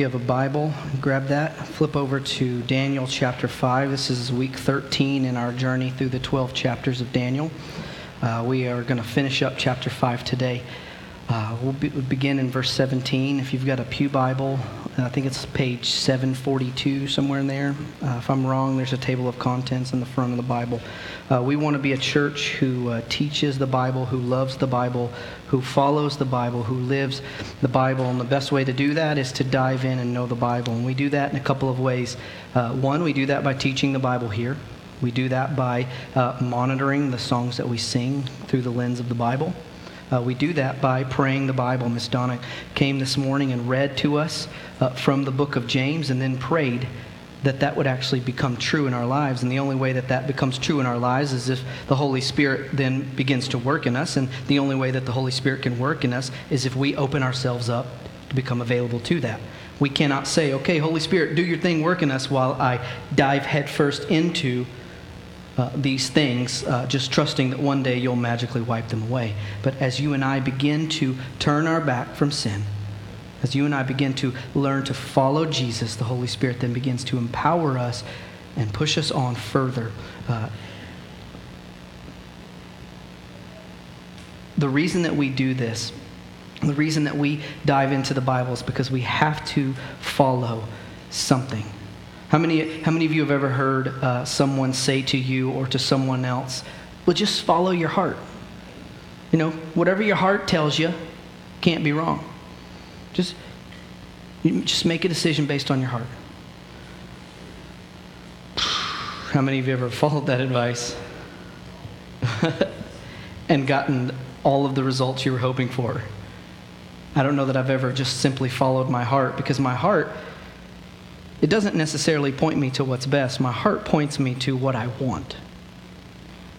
you have a Bible, grab that, flip over to Daniel chapter 5. This is week 13 in our journey through the 12 chapters of Daniel. Uh, we are going to finish up chapter 5 today. Uh, we'll, be, we'll, begin in verse 17. If you've got a Pew Bible, I think it's page 742, somewhere in there. Uh, if I'm wrong, there's a table of contents in the front of the Bible. Uh, we want to be a church who uh, teaches the Bible, who loves the Bible, who follows the Bible, who lives the Bible. And the best way to do that is to dive in and know the Bible. And we do that in a couple of ways. Uh, one, we do that by teaching the Bible here. We do that by uh, monitoring the songs that we sing through the lens of the Bible. Uh, we do that by praying the Bible. Miss Donna came this morning and read to us uh, from the book of James and then prayed that that would actually become true in our lives. And the only way that that becomes true in our lives is if the Holy Spirit then begins to work in us. And the only way that the Holy Spirit can work in us is if we open ourselves up to become available to that. We cannot say, okay, Holy Spirit, do your thing, work in us while I dive headfirst into uh, these things, uh, just trusting that one day you'll magically wipe them away. But as you and I begin to turn our back from sin, as you and I begin to learn to follow Jesus, the Holy Spirit then begins to empower us and push us on further. Uh, the reason that we do this, the reason that we dive into the Bible is because we have to follow something. How many, how many of you have ever heard uh, someone say to you or to someone else, well, just follow your heart? You know, whatever your heart tells you can't be wrong. Just, just make a decision based on your heart. How many of you ever followed that advice and gotten all of the results you were hoping for? I don't know that I've ever just simply followed my heart because my heart, it doesn't necessarily point me to what's best. My heart points me to what I want.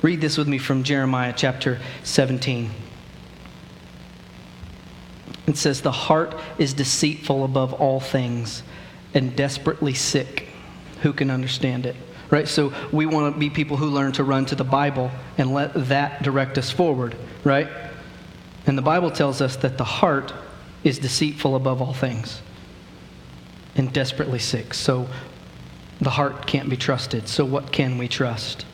Read this with me from Jeremiah chapter 17. It says, The heart is deceitful above all things and desperately sick. Who can understand it? Right? So we want to be people who learn to run to the Bible and let that direct us forward, right? And the Bible tells us that the heart is deceitful above all things and desperately sick. So the heart can't be trusted. So what can we trust?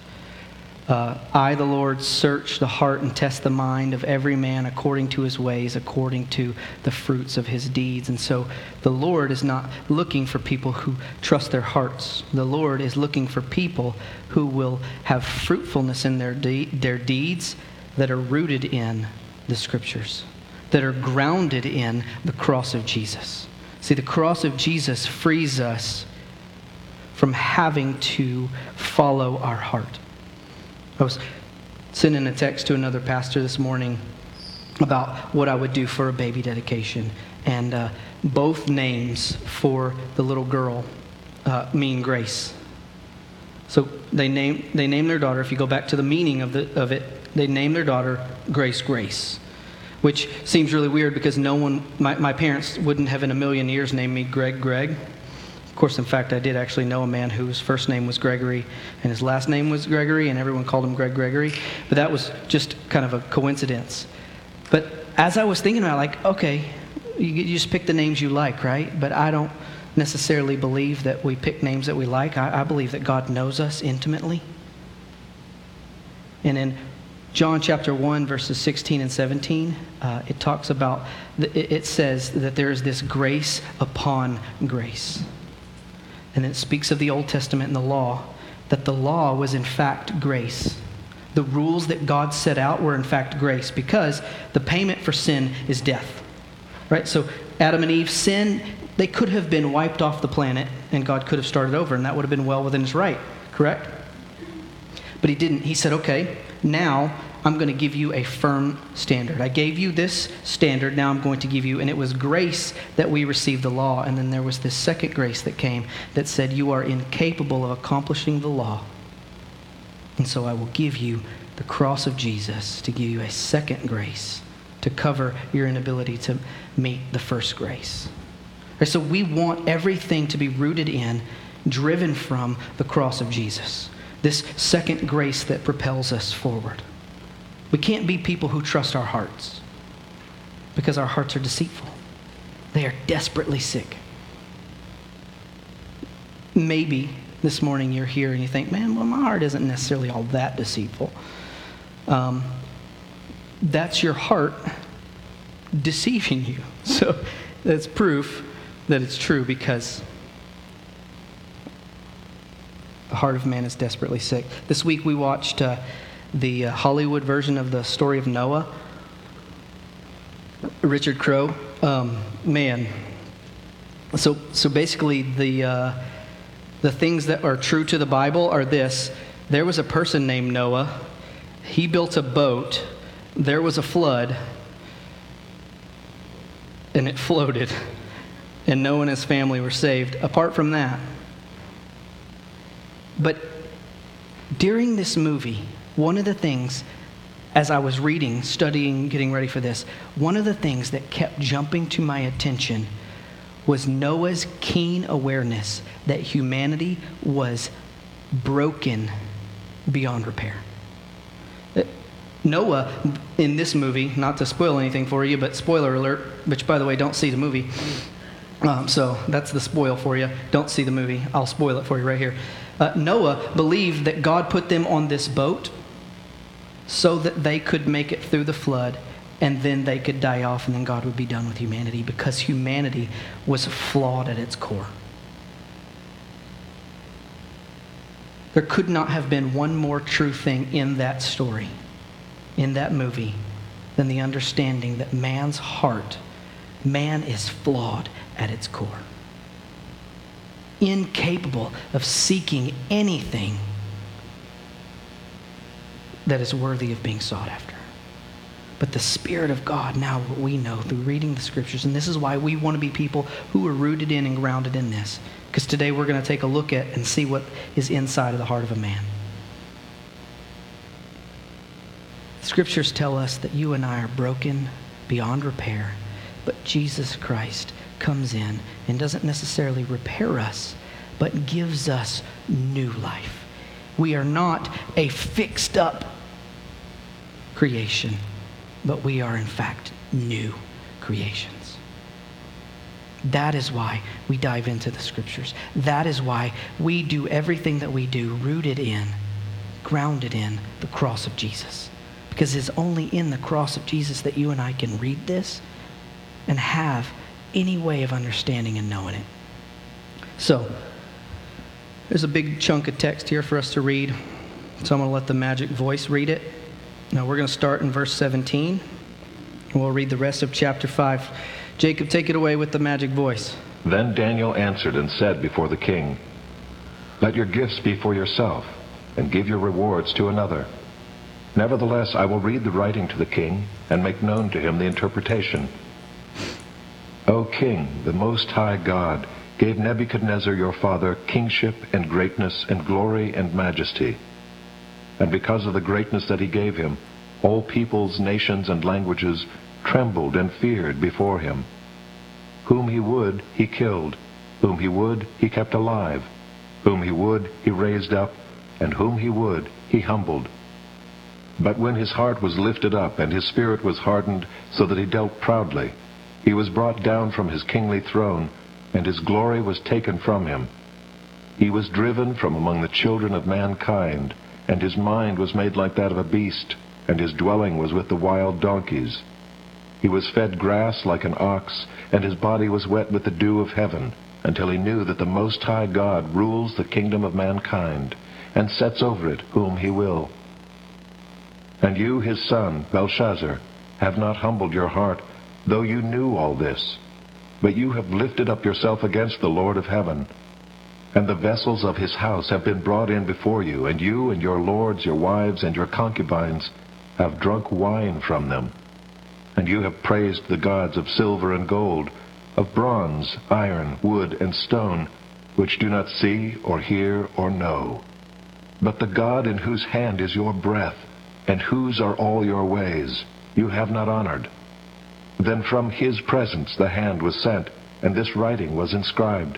Uh, I, the Lord, search the heart and test the mind of every man according to his ways, according to the fruits of his deeds. And so the Lord is not looking for people who trust their hearts. The Lord is looking for people who will have fruitfulness in their, de- their deeds that are rooted in the scriptures, that are grounded in the cross of Jesus. See, the cross of Jesus frees us from having to follow our heart. I was sending a text to another pastor this morning about what I would do for a baby dedication. And uh, both names for the little girl uh, mean grace. So they name, they name their daughter, if you go back to the meaning of, the, of it, they name their daughter Grace Grace, which seems really weird because no one, my, my parents wouldn't have in a million years named me Greg Greg. Of course, in fact, I did actually know a man whose first name was Gregory and his last name was Gregory, and everyone called him Greg Gregory. But that was just kind of a coincidence. But as I was thinking about, like, okay, you, you just pick the names you like, right? But I don't necessarily believe that we pick names that we like. I, I believe that God knows us intimately. And in John chapter 1, verses 16 and 17, uh, it talks about, it says that there is this grace upon grace and it speaks of the Old Testament and the law, that the law was in fact grace. The rules that God set out were in fact grace because the payment for sin is death. Right? So Adam and Eve sin, they could have been wiped off the planet and God could have started over and that would have been well within his right, correct? But he didn't. He said, okay, now I'm going to give you a firm standard. I gave you this standard, now I'm going to give you, and it was grace that we received the law. And then there was this second grace that came that said, You are incapable of accomplishing the law. And so I will give you the cross of Jesus to give you a second grace to cover your inability to meet the first grace. Right, so we want everything to be rooted in, driven from the cross of Jesus. This second grace that propels us forward. We can't be people who trust our hearts because our hearts are deceitful. They are desperately sick. maybe this morning you're here and you think, man, well, my heart isn't necessarily all that deceitful. Um, that's your heart deceiving you. So that's proof that it's true because the heart of man is desperately sick. This week we watched uh, the uh, Hollywood version of the story of Noah. Richard Crowe. Um, man. So, so basically, the, uh, the things that are true to the Bible are this there was a person named Noah, he built a boat, there was a flood and it floated, and Noah and his family were saved. Apart from that, but during this movie, one of the things, as I was reading, studying, getting ready for this, one of the things that kept jumping to my attention was Noah's keen awareness that humanity was broken beyond repair. Noah, in this movie, not to spoil anything for you, but spoiler alert, which, by the way, don't see the movie. Um, so that's the spoil for you. Don't see the movie. I'll spoil it for you right here. Uh, Noah believed that God put them on this boat so that they could make it through the flood and then they could die off and then God would be done with humanity because humanity was flawed at its core. There could not have been one more true thing in that story in that movie than the understanding that man's heart, man is flawed at its core, incapable of seeking anything that is worthy of being sought after. But the Spirit of God, now we know through reading the scriptures, and this is why we want to be people who are rooted in and grounded in this. Because today we're going to take a look at and see what is inside of the heart of a man. Scriptures tell us that you and I are broken beyond repair, but Jesus Christ comes in and doesn't necessarily repair us, but gives us new life. We are not a fixed up creation, but we are in fact new creations. That is why we dive into the scriptures. That is why we do everything that we do rooted in, grounded in the cross of Jesus. Because it's only in the cross of Jesus that you and I can read this and have any way of understanding and knowing it. So, there's a big chunk of text here for us to read. So I'm going to let the magic voice read it. Now we're going to start in verse 17. And we'll read the rest of chapter 5. Jacob, take it away with the magic voice. Then Daniel answered and said before the king, Let your gifts be for yourself, and give your rewards to another. Nevertheless, I will read the writing to the king and make known to him the interpretation. O king, the most high God gave Nebuchadnezzar your father kingship and greatness and glory and majesty. And because of the greatness that he gave him, all peoples, nations, and languages trembled and feared before him. Whom he would, he killed. Whom he would, he kept alive. Whom he would, he raised up. And whom he would, he humbled. But when his heart was lifted up and his spirit was hardened so that he dealt proudly, he was brought down from his kingly throne, and his glory was taken from him. He was driven from among the children of mankind, and his mind was made like that of a beast, and his dwelling was with the wild donkeys. He was fed grass like an ox, and his body was wet with the dew of heaven, until he knew that the Most High God rules the kingdom of mankind, and sets over it whom he will. And you, his son, Belshazzar, have not humbled your heart, though you knew all this. But you have lifted up yourself against the Lord of heaven. And the vessels of his house have been brought in before you, and you and your lords, your wives, and your concubines have drunk wine from them. And you have praised the gods of silver and gold, of bronze, iron, wood, and stone, which do not see or hear or know. But the God in whose hand is your breath, and whose are all your ways? You have not honored. Then from his presence the hand was sent, and this writing was inscribed.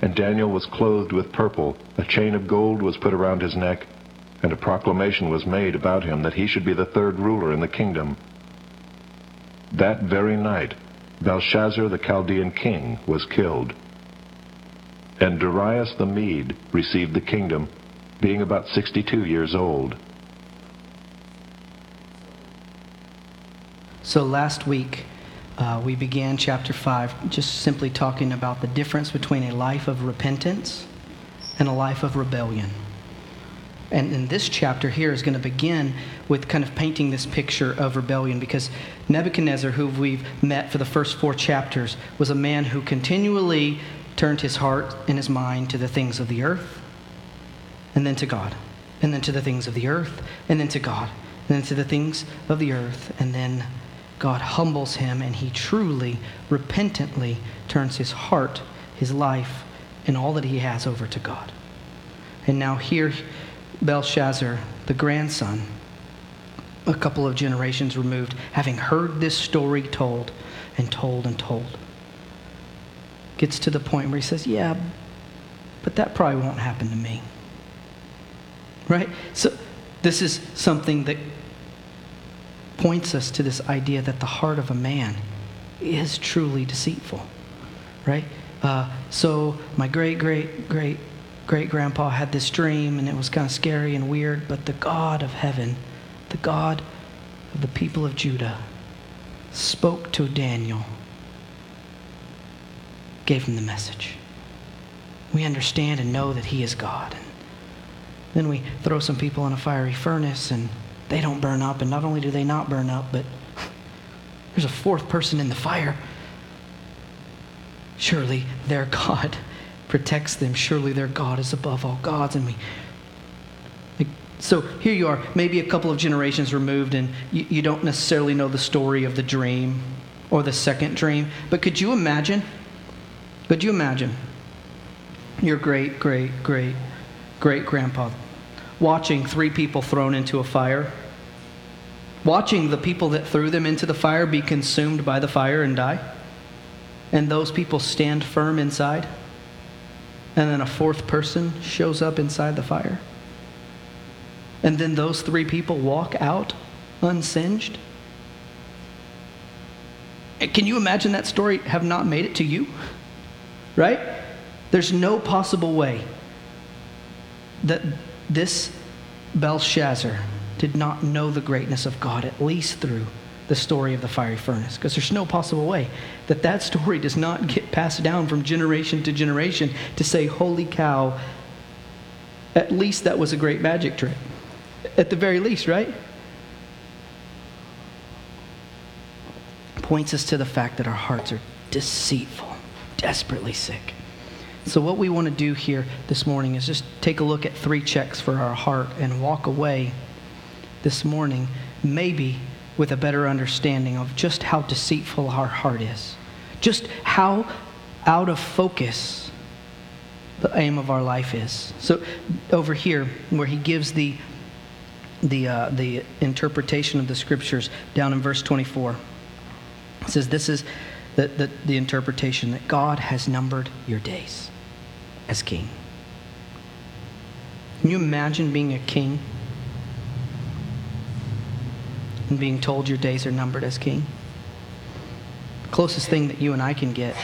and Daniel was clothed with purple, a chain of gold was put around his neck, and a proclamation was made about him that he should be the third ruler in the kingdom. That very night, Belshazzar the Chaldean king was killed. And Darius the Mede received the kingdom, being about 62 years old. So last week, uh, we began chapter 5 just simply talking about the difference between a life of repentance and a life of rebellion. And in this chapter here is going to begin with kind of painting this picture of rebellion because Nebuchadnezzar, who we've met for the first four chapters, was a man who continually turned his heart and his mind to the things of the earth and then to God, and then to the things of the earth and then to God, and then to the things of the earth, and then God humbles him and he truly, repentantly turns his heart, his life, and all that he has over to God. And now here, Belshazzar, the grandson, a couple of generations removed, having heard this story told and told and told, gets to the point where he says, Yeah, but that probably won't happen to me. Right? So, this is something that points us to this idea that the heart of a man is truly deceitful. Right? Uh, so, my great, great, great great grandpa had this dream and it was kind of scary and weird, but the God of heaven, the God of the people of Judah, spoke to Daniel, gave him the message. We understand and know that he is God. And then we throw some people in a fiery furnace and they don't burn up. And not only do they not burn up, but there's a fourth person in the fire. Surely their God protects them. Surely their God is above all gods. And we, so here you are, maybe a couple of generations removed, and you, you don't necessarily know the story of the dream or the second dream. But could you imagine? Could you imagine your great, great, great, great grandpa watching three people thrown into a fire? Watching the people that threw them into the fire be consumed by the fire and die? And those people stand firm inside? and then a fourth person shows up inside the fire. And then those three people walk out unsinged. Can you imagine that story have not made it to you? Right? There's no possible way that this Belshazzar did not know the greatness of God, at least through the story of the fiery furnace because there's no possible way that that story does not get passed down from generation to generation to say holy cow at least that was a great magic trick. At the very least right? Points us to the fact that our hearts are deceitful desperately sick so what we want to do here this morning is just take a look at three checks for our heart and walk away this morning maybe with a better understanding of just how deceitful our heart is, just how out of focus the aim of our life is. So over here, where he gives the the uh, the interpretation of the scriptures down in verse 24, it says, "This is the, the, the interpretation that God has numbered your days as king." Can you imagine being a king? and being told your days are numbered as king. The closest thing that you and I can get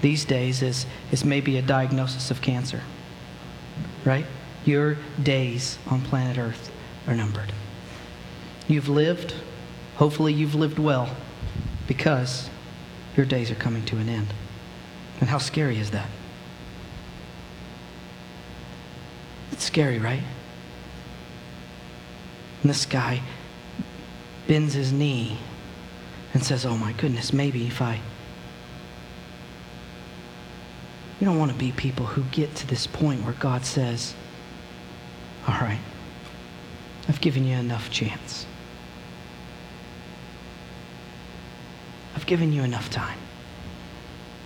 these days is, is maybe a diagnosis of cancer, right? Your days on planet Earth are numbered. You've lived, hopefully, you've lived well because your days are coming to an end. And how scary is that? It's scary, right? And this guy bends his knee and says, Oh my goodness, maybe if I. We don't want to be people who get to this point where God says, All right, I've given you enough chance. I've given you enough time.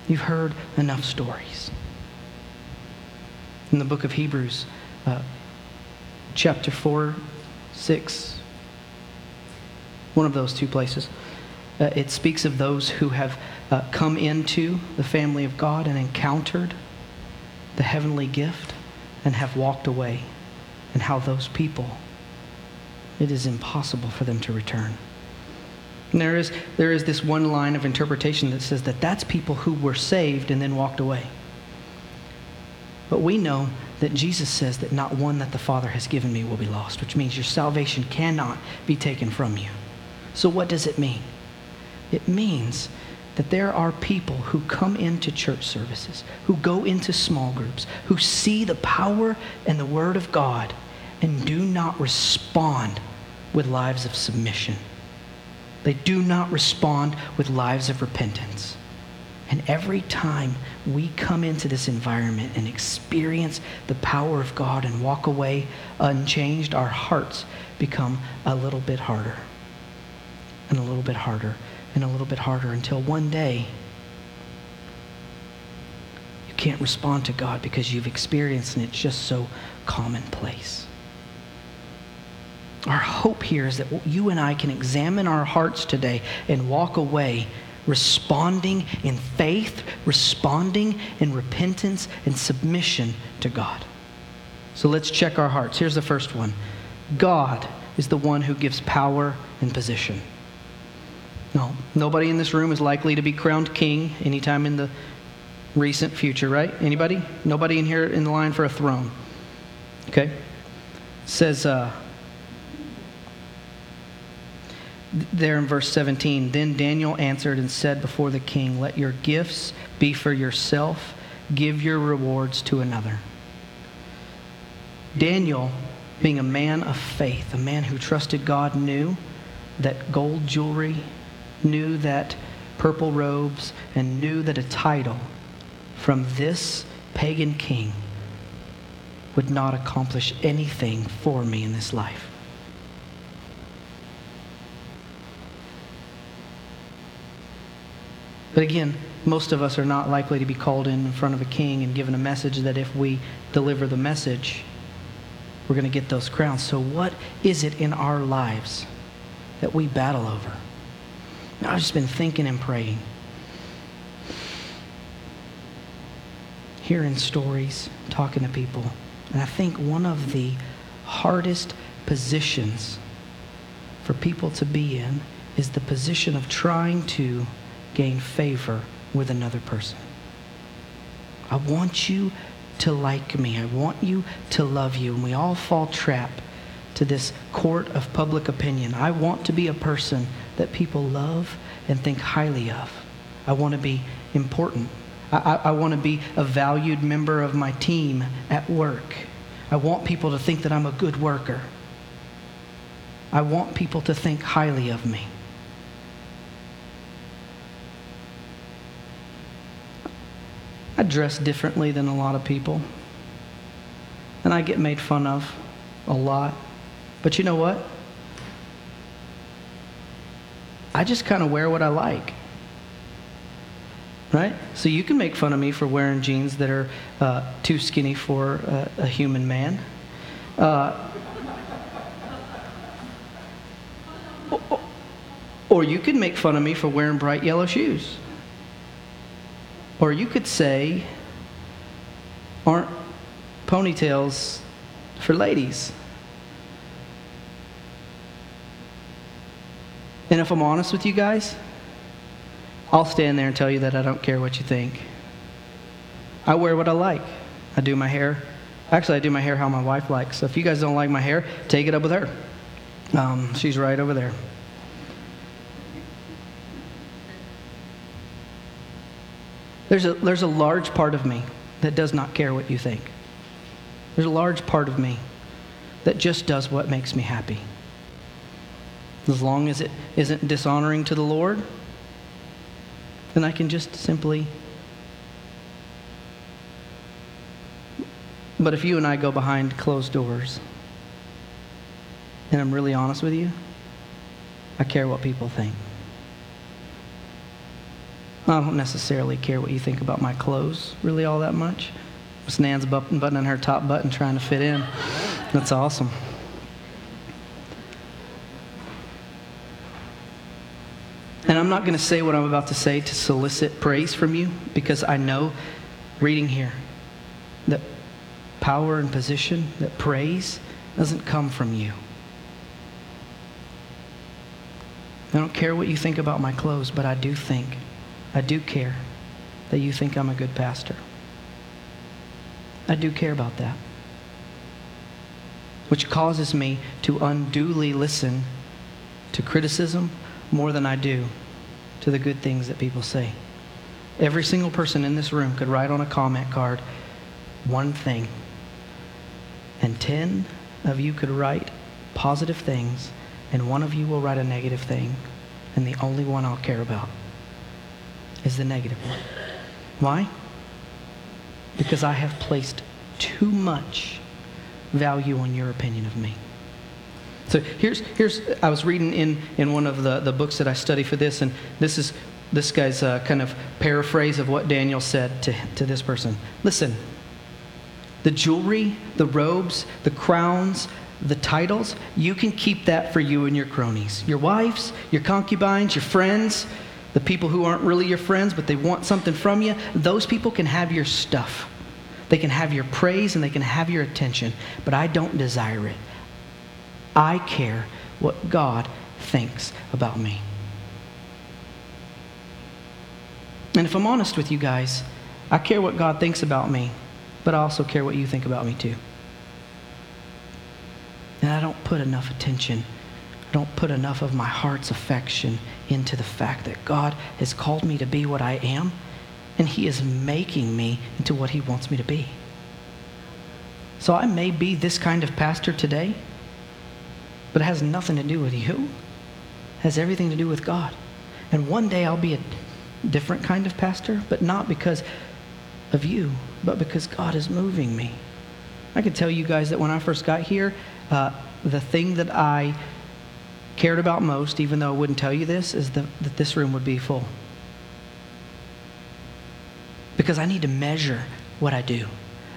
You've heard enough stories. In the book of Hebrews, uh, chapter 4, 6, one of those two places. Uh, it speaks of those who have uh, come into the family of God and encountered the heavenly gift and have walked away, and how those people, it is impossible for them to return. And there is, there is this one line of interpretation that says that that's people who were saved and then walked away. But we know that Jesus says that not one that the Father has given me will be lost, which means your salvation cannot be taken from you. So, what does it mean? It means that there are people who come into church services, who go into small groups, who see the power and the Word of God and do not respond with lives of submission. They do not respond with lives of repentance. And every time we come into this environment and experience the power of God and walk away unchanged, our hearts become a little bit harder and a little bit harder and a little bit harder until one day you can't respond to God because you've experienced and it's just so commonplace. Our hope here is that you and I can examine our hearts today and walk away responding in faith, responding in repentance and submission to God. So let's check our hearts. Here's the first one God is the one who gives power and position. No, nobody in this room is likely to be crowned king anytime in the recent future, right? Anybody? Nobody in here in the line for a throne. Okay? It says uh, there in verse 17 Then Daniel answered and said before the king, Let your gifts be for yourself, give your rewards to another. Daniel, being a man of faith, a man who trusted God, knew that gold jewelry knew that purple robes and knew that a title from this pagan king would not accomplish anything for me in this life. But again, most of us are not likely to be called in in front of a king and given a message that if we deliver the message, we're going to get those crowns. So, what is it in our lives that we battle over? Now, I've just been thinking and praying. Hearing stories, talking to people. And I think one of the hardest positions for people to be in is the position of trying to gain favor with another person. I want you to like me. I want you to love you. And we all fall trap to this court of public opinion. I want to be a person that people love and think highly of. I want to be important. I, I, I want to be a valued member of my team at work. I want people to think that I'm a good worker. I want people to think highly of me. I dress differently than a lot of people. And I get made fun of a lot. But you know what? I just kind of wear what I like. Right? So you can make fun of me for wearing jeans that are uh, too skinny for a, a human man. Uh, or you can make fun of me for wearing bright yellow shoes. Or you could say, aren't ponytails for ladies? And if I'm honest with you guys, I'll stand there and tell you that I don't care what you think. I wear what I like. I do my hair. Actually, I do my hair how my wife likes. So if you guys don't like my hair, take it up with her. Um, she's right over there. There's a, there's a large part of me that does not care what you think. There's a large part of me that just does what makes me happy. As long as it isn't dishonoring to the Lord, then I can just simply. But if you and I go behind closed doors, and I'm really honest with you, I care what people think. I don't necessarily care what you think about my clothes really all that much. Miss Nan's button buttoning her top button trying to fit in. That's awesome. And I'm not going to say what I'm about to say to solicit praise from you because I know, reading here, that power and position, that praise doesn't come from you. I don't care what you think about my clothes, but I do think, I do care that you think I'm a good pastor. I do care about that. Which causes me to unduly listen to criticism more than I do to the good things that people say. Every single person in this room could write on a comment card one thing, and 10 of you could write positive things, and one of you will write a negative thing, and the only one I'll care about is the negative one. Why? Because I have placed too much value on your opinion of me. So here's, here's I was reading in, in one of the, the books that I study for this, and this is this guy's uh, kind of paraphrase of what Daniel said to, to this person. Listen, the jewelry, the robes, the crowns, the titles, you can keep that for you and your cronies. Your wives, your concubines, your friends, the people who aren't really your friends, but they want something from you, those people can have your stuff. They can have your praise and they can have your attention, but I don't desire it. I care what God thinks about me. And if I'm honest with you guys, I care what God thinks about me, but I also care what you think about me too. And I don't put enough attention, don't put enough of my heart's affection into the fact that God has called me to be what I am, and He is making me into what He wants me to be. So I may be this kind of pastor today, but it has nothing to do with you. It has everything to do with God. And one day I'll be a different kind of pastor, but not because of you, but because God is moving me. I can tell you guys that when I first got here, uh, the thing that I cared about most, even though I wouldn't tell you this, is the, that this room would be full. Because I need to measure what I do.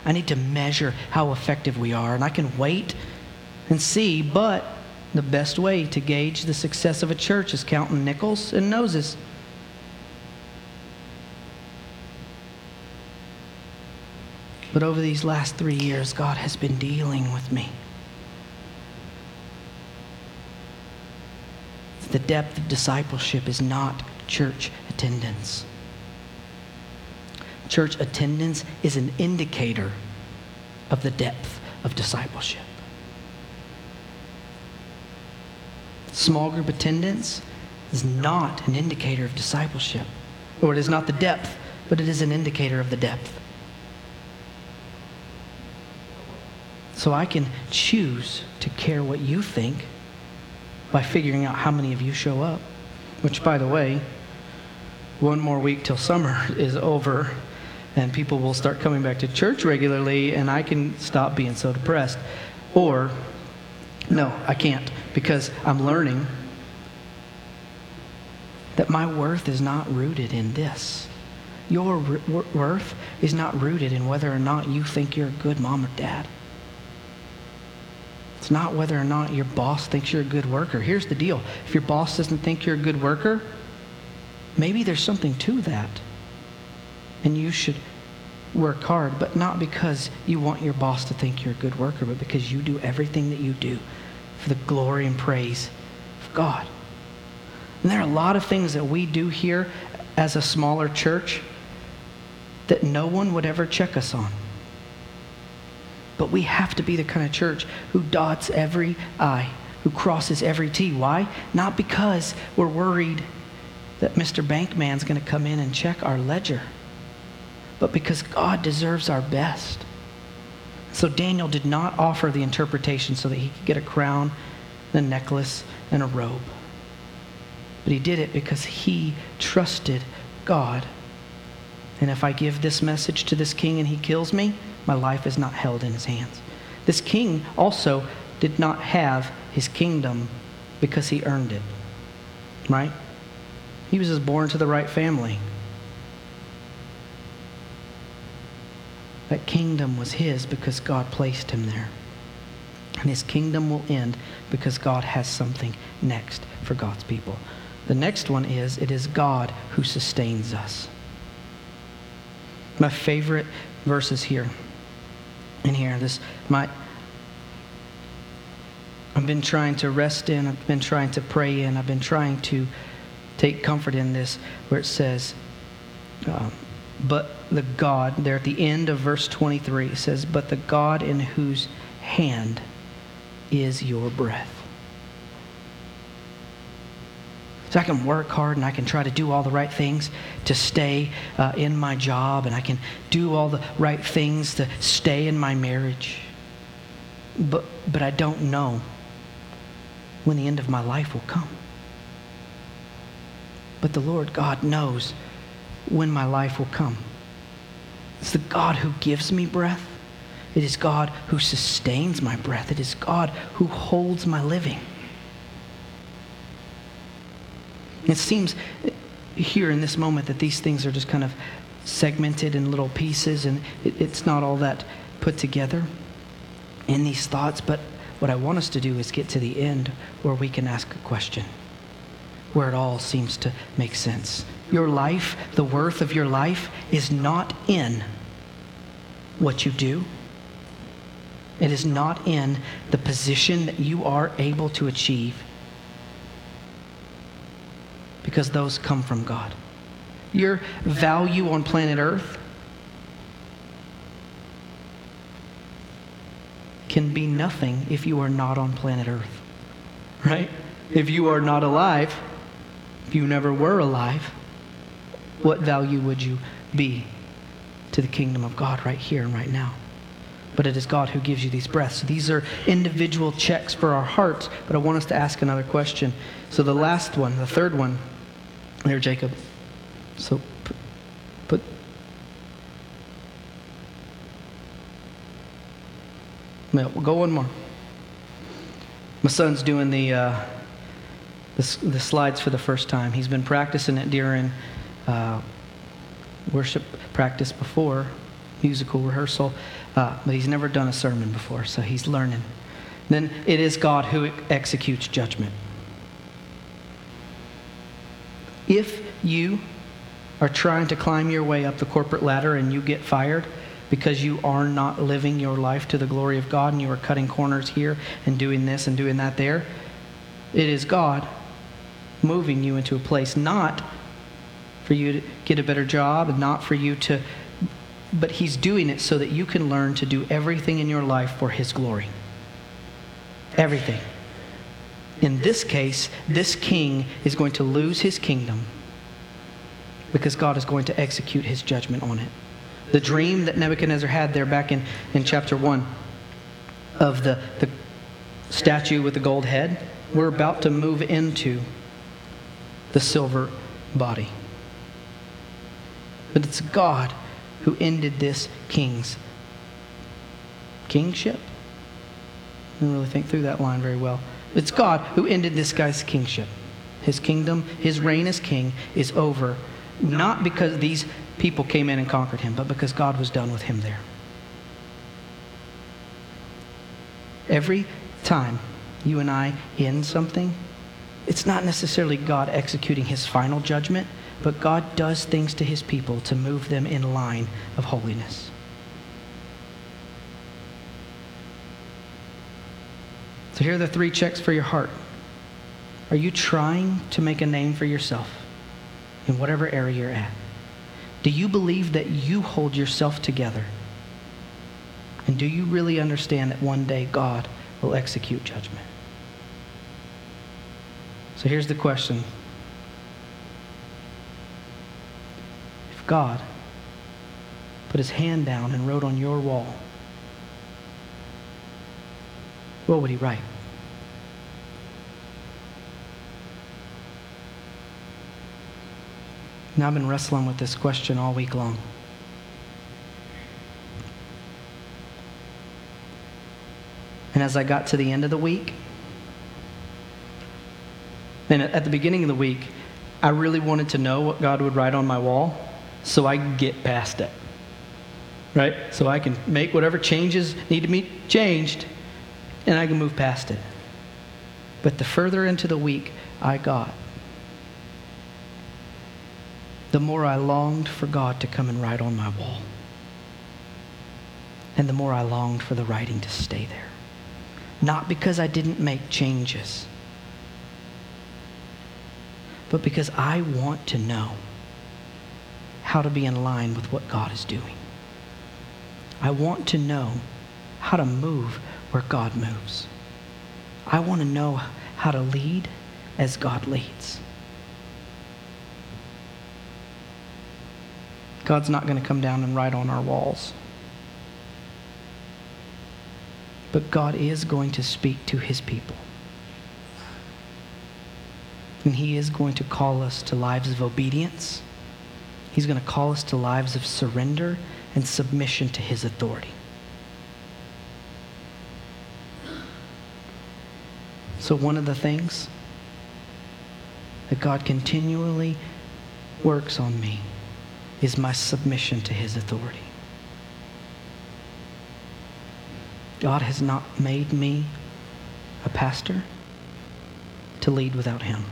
I need to measure how effective we are. And I can wait and see, but the best way to gauge the success of a church is counting nickels and noses. But over these last three years, God has been dealing with me. The depth of discipleship is not church attendance. Church attendance is an indicator of the depth of discipleship. Small group attendance is not an indicator of discipleship, or it is not the depth, but it is an indicator of the depth. So I can choose to care what you think by figuring out how many of you show up. Which, by the way, one more week till summer is over and people will start coming back to church regularly and I can stop being so depressed. Or, no, I can't because I'm learning that my worth is not rooted in this. Your worth is not rooted in whether or not you think you're a good mom or dad. It's not whether or not your boss thinks you're a good worker. Here's the deal if your boss doesn't think you're a good worker, maybe there's something to that. And you should work hard, but not because you want your boss to think you're a good worker, but because you do everything that you do for the glory and praise of God. And there are a lot of things that we do here as a smaller church that no one would ever check us on. But we have to be the kind of church who dots every I, who crosses every T. Why? Not because we're worried that Mr. Bankman's going to come in and check our ledger, but because God deserves our best. So Daniel did not offer the interpretation so that he could get a crown, a necklace, and a robe. But he did it because he trusted God. And if I give this message to this king and he kills me, my life is not held in his hands. This king also did not have his kingdom because he earned it, right? He was just born to the right family. That kingdom was his because God placed him there. And his kingdom will end because God has something next for God's people. The next one is it is God who sustains us. My favorite verses here in here. This my I've been trying to rest in, I've been trying to pray in, I've been trying to take comfort in this where it says, um, but the God, there at the end of verse 23, says, but the God in whose hand is your breath. So I can work hard and I can try to do all the right things to stay uh, in my job and I can do all the right things to stay in my marriage. But, but I don't know when the end of my life will come. But the Lord God knows when my life will come. It's the God who gives me breath. It is God who sustains my breath. It is God who holds my living. It seems here in this moment that these things are just kind of segmented in little pieces and it, it's not all that put together in these thoughts. But what I want us to do is get to the end where we can ask a question, where it all seems to make sense. Your life, the worth of your life, is not in what you do. It is not in the position that you are able to achieve because those come from God. Your value on planet Earth can be nothing if you are not on planet Earth, right? If you are not alive, if you never were alive, what value would you be to the kingdom of God right here and right now? But it is God who gives you these breaths. These are individual checks for our hearts, but I want us to ask another question. So the last one, the third one, there, Jacob. So put, no, we'll go one more. My son's doing the, uh, the, the slides for the first time. He's been practicing it during uh, worship practice before, musical rehearsal, uh, but he's never done a sermon before, so he's learning. Then it is God who executes judgment. If you are trying to climb your way up the corporate ladder and you get fired because you are not living your life to the glory of God and you are cutting corners here and doing this and doing that there, it is God moving you into a place not for you to get a better job and not for you to, but He's doing it so that you can learn to do everything in your life for His glory. Everything. In this case, this king is going to lose his kingdom because God is going to execute his judgment on it. The dream that Nebuchadnezzar had there back in, in chapter 1 of the, the statue with the gold head, we're about to move into the silver body. But it's God who ended this king's kingship. I didn't really think through that line very well. It's God who ended this guy's kingship. His kingdom, his reign as king is over, not because these people came in and conquered him, but because God was done with him there. Every time you and I end something, it's not necessarily God executing his final judgment, but God does things to his people to move them in line of holiness. So here are the three checks for your heart. Are you trying to make a name for yourself in whatever area you're at? Do you believe that you hold yourself together? And do you really understand that one day God will execute judgment? So here's the question If God put his hand down and wrote on your wall, what would he write? Now, I've been wrestling with this question all week long. And as I got to the end of the week, and at the beginning of the week, I really wanted to know what God would write on my wall so I could get past it. right? So I can make whatever changes need to be changed and I can move past it. But the further into the week I got, the more I longed for God to come and write on my wall. And the more I longed for the writing to stay there. Not because I didn't make changes, but because I want to know how to be in line with what God is doing. I want to know how to move where God moves. I want to know how to lead as God leads. God's not going to come down and write on our walls. But God is going to speak to his people. And he is going to call us to lives of obedience. He's going to call us to lives of surrender and submission to his authority. So, one of the things that God continually works on me is my submission to his authority. God has not made me a pastor to lead without him.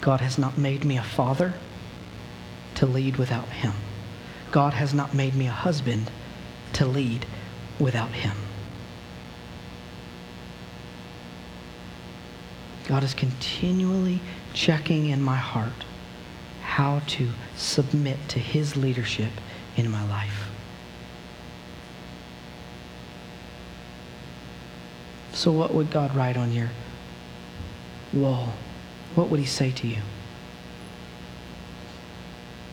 God has not made me a father to lead without him. God has not made me a husband to lead without him. God is continually checking in my heart how to submit to his leadership in my life. So, what would God write on your wall? What would he say to you?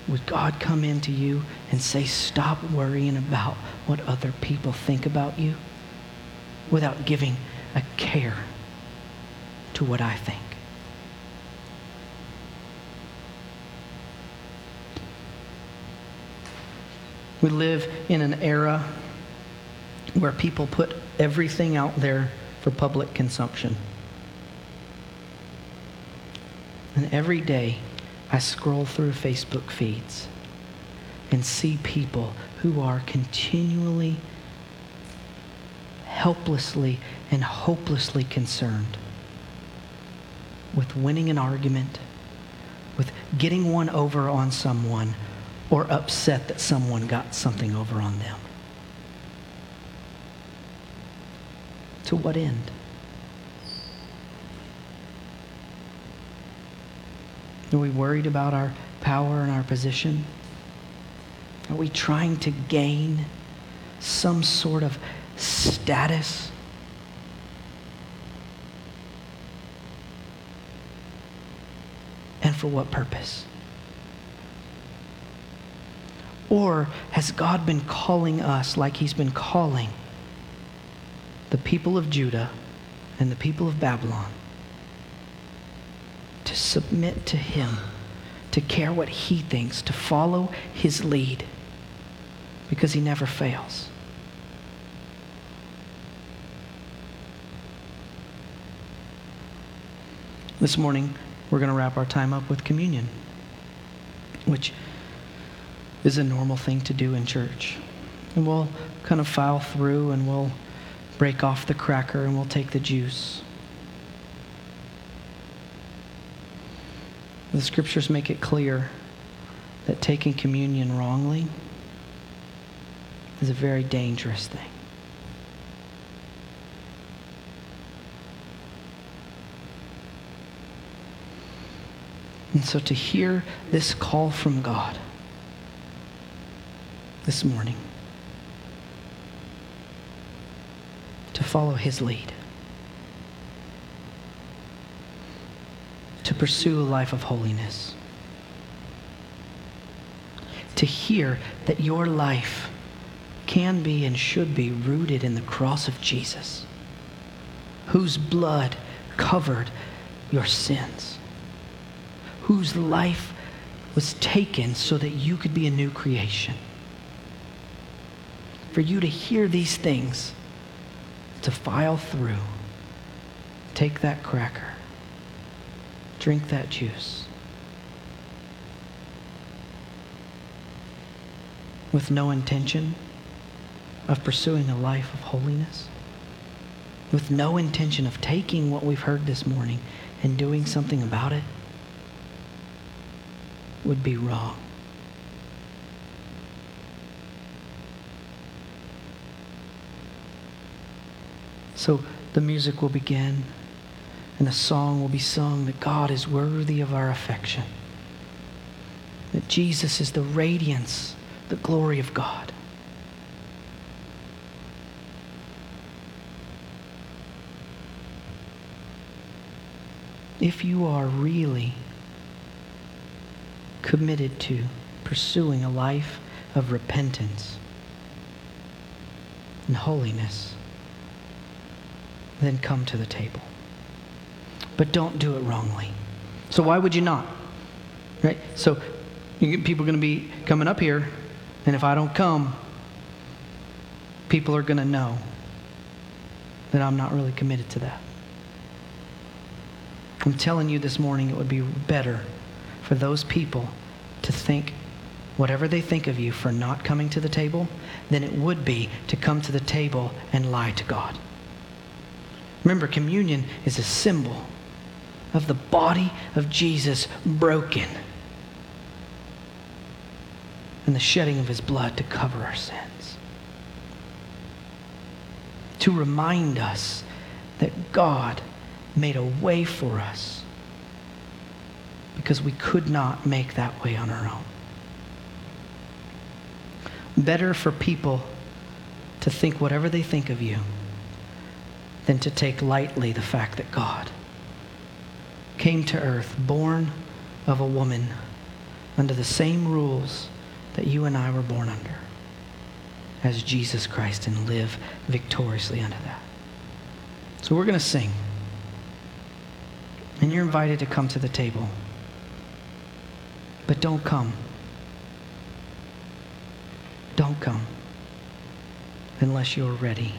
Would God come into you and say, Stop worrying about what other people think about you without giving a care to what I think? We live in an era where people put everything out there for public consumption. And every day I scroll through Facebook feeds and see people who are continually, helplessly, and hopelessly concerned with winning an argument, with getting one over on someone, or upset that someone got something over on them. To what end? Are we worried about our power and our position? Are we trying to gain some sort of status? And for what purpose? Or has God been calling us like He's been calling the people of Judah and the people of Babylon to submit to Him, to care what He thinks, to follow His lead, because He never fails? This morning, we're going to wrap our time up with communion, which is a normal thing to do in church. And we'll kind of file through and we'll break off the cracker and we'll take the juice. The scriptures make it clear that taking communion wrongly is a very dangerous thing. And so to hear this call from God this morning to follow his lead, to pursue a life of holiness, to hear that your life can be and should be rooted in the cross of Jesus, whose blood covered your sins, whose life was taken so that you could be a new creation for you to hear these things, to file through, take that cracker, drink that juice. With no intention of pursuing a life of holiness with no intention of taking what we've heard this morning and doing something about it would be wrong. So the music will begin and the song will be sung that God is worthy of our affection, that Jesus is the radiance, the glory of God. If you are really committed to pursuing a life of repentance and holiness, then come to the table. But don't do it wrongly. So why would you not? Right? So people are going to be coming up here, and if I don't come, people are going to know that I'm not really committed to that. I'm telling you this morning it would be better for those people to think whatever they think of you for not coming to the table than it would be to come to the table and lie to God. Remember, communion is a symbol of the body of Jesus broken and the shedding of his blood to cover our sins. To remind us that God made a way for us because we could not make that way on our own. Better for people to think whatever they think of you than to take lightly the fact that God came to earth, born of a woman, under the same rules that you and I were born under as Jesus Christ and live victoriously under that. So we're going to sing. And you're invited to come to the table. But don't come. Don't come unless you're ready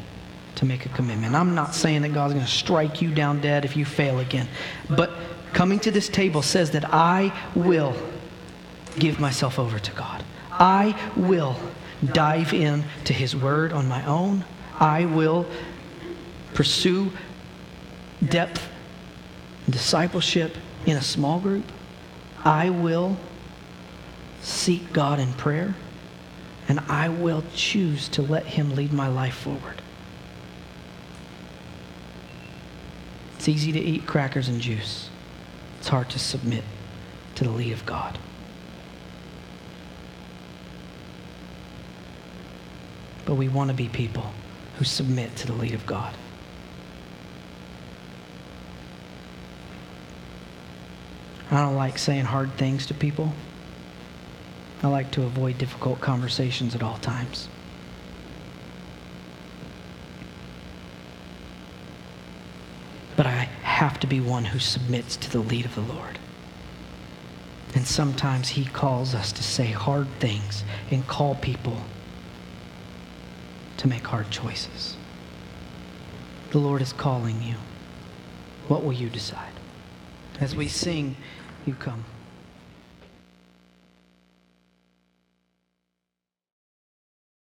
to make a commitment. I'm not saying that God's going to strike you down dead if you fail again. But coming to this table says that I will give myself over to God. I will dive in to his word on my own. I will pursue depth discipleship in a small group. I will seek God in prayer, and I will choose to let him lead my life forward. It's easy to eat crackers and juice. It's hard to submit to the lead of God. But we want to be people who submit to the lead of God. I don't like saying hard things to people. I like to avoid difficult conversations at all times. But I have to be one who submits to the lead of the Lord. And sometimes He calls us to say hard things and call people to make hard choices. The Lord is calling you. What will you decide? As we sing, you come.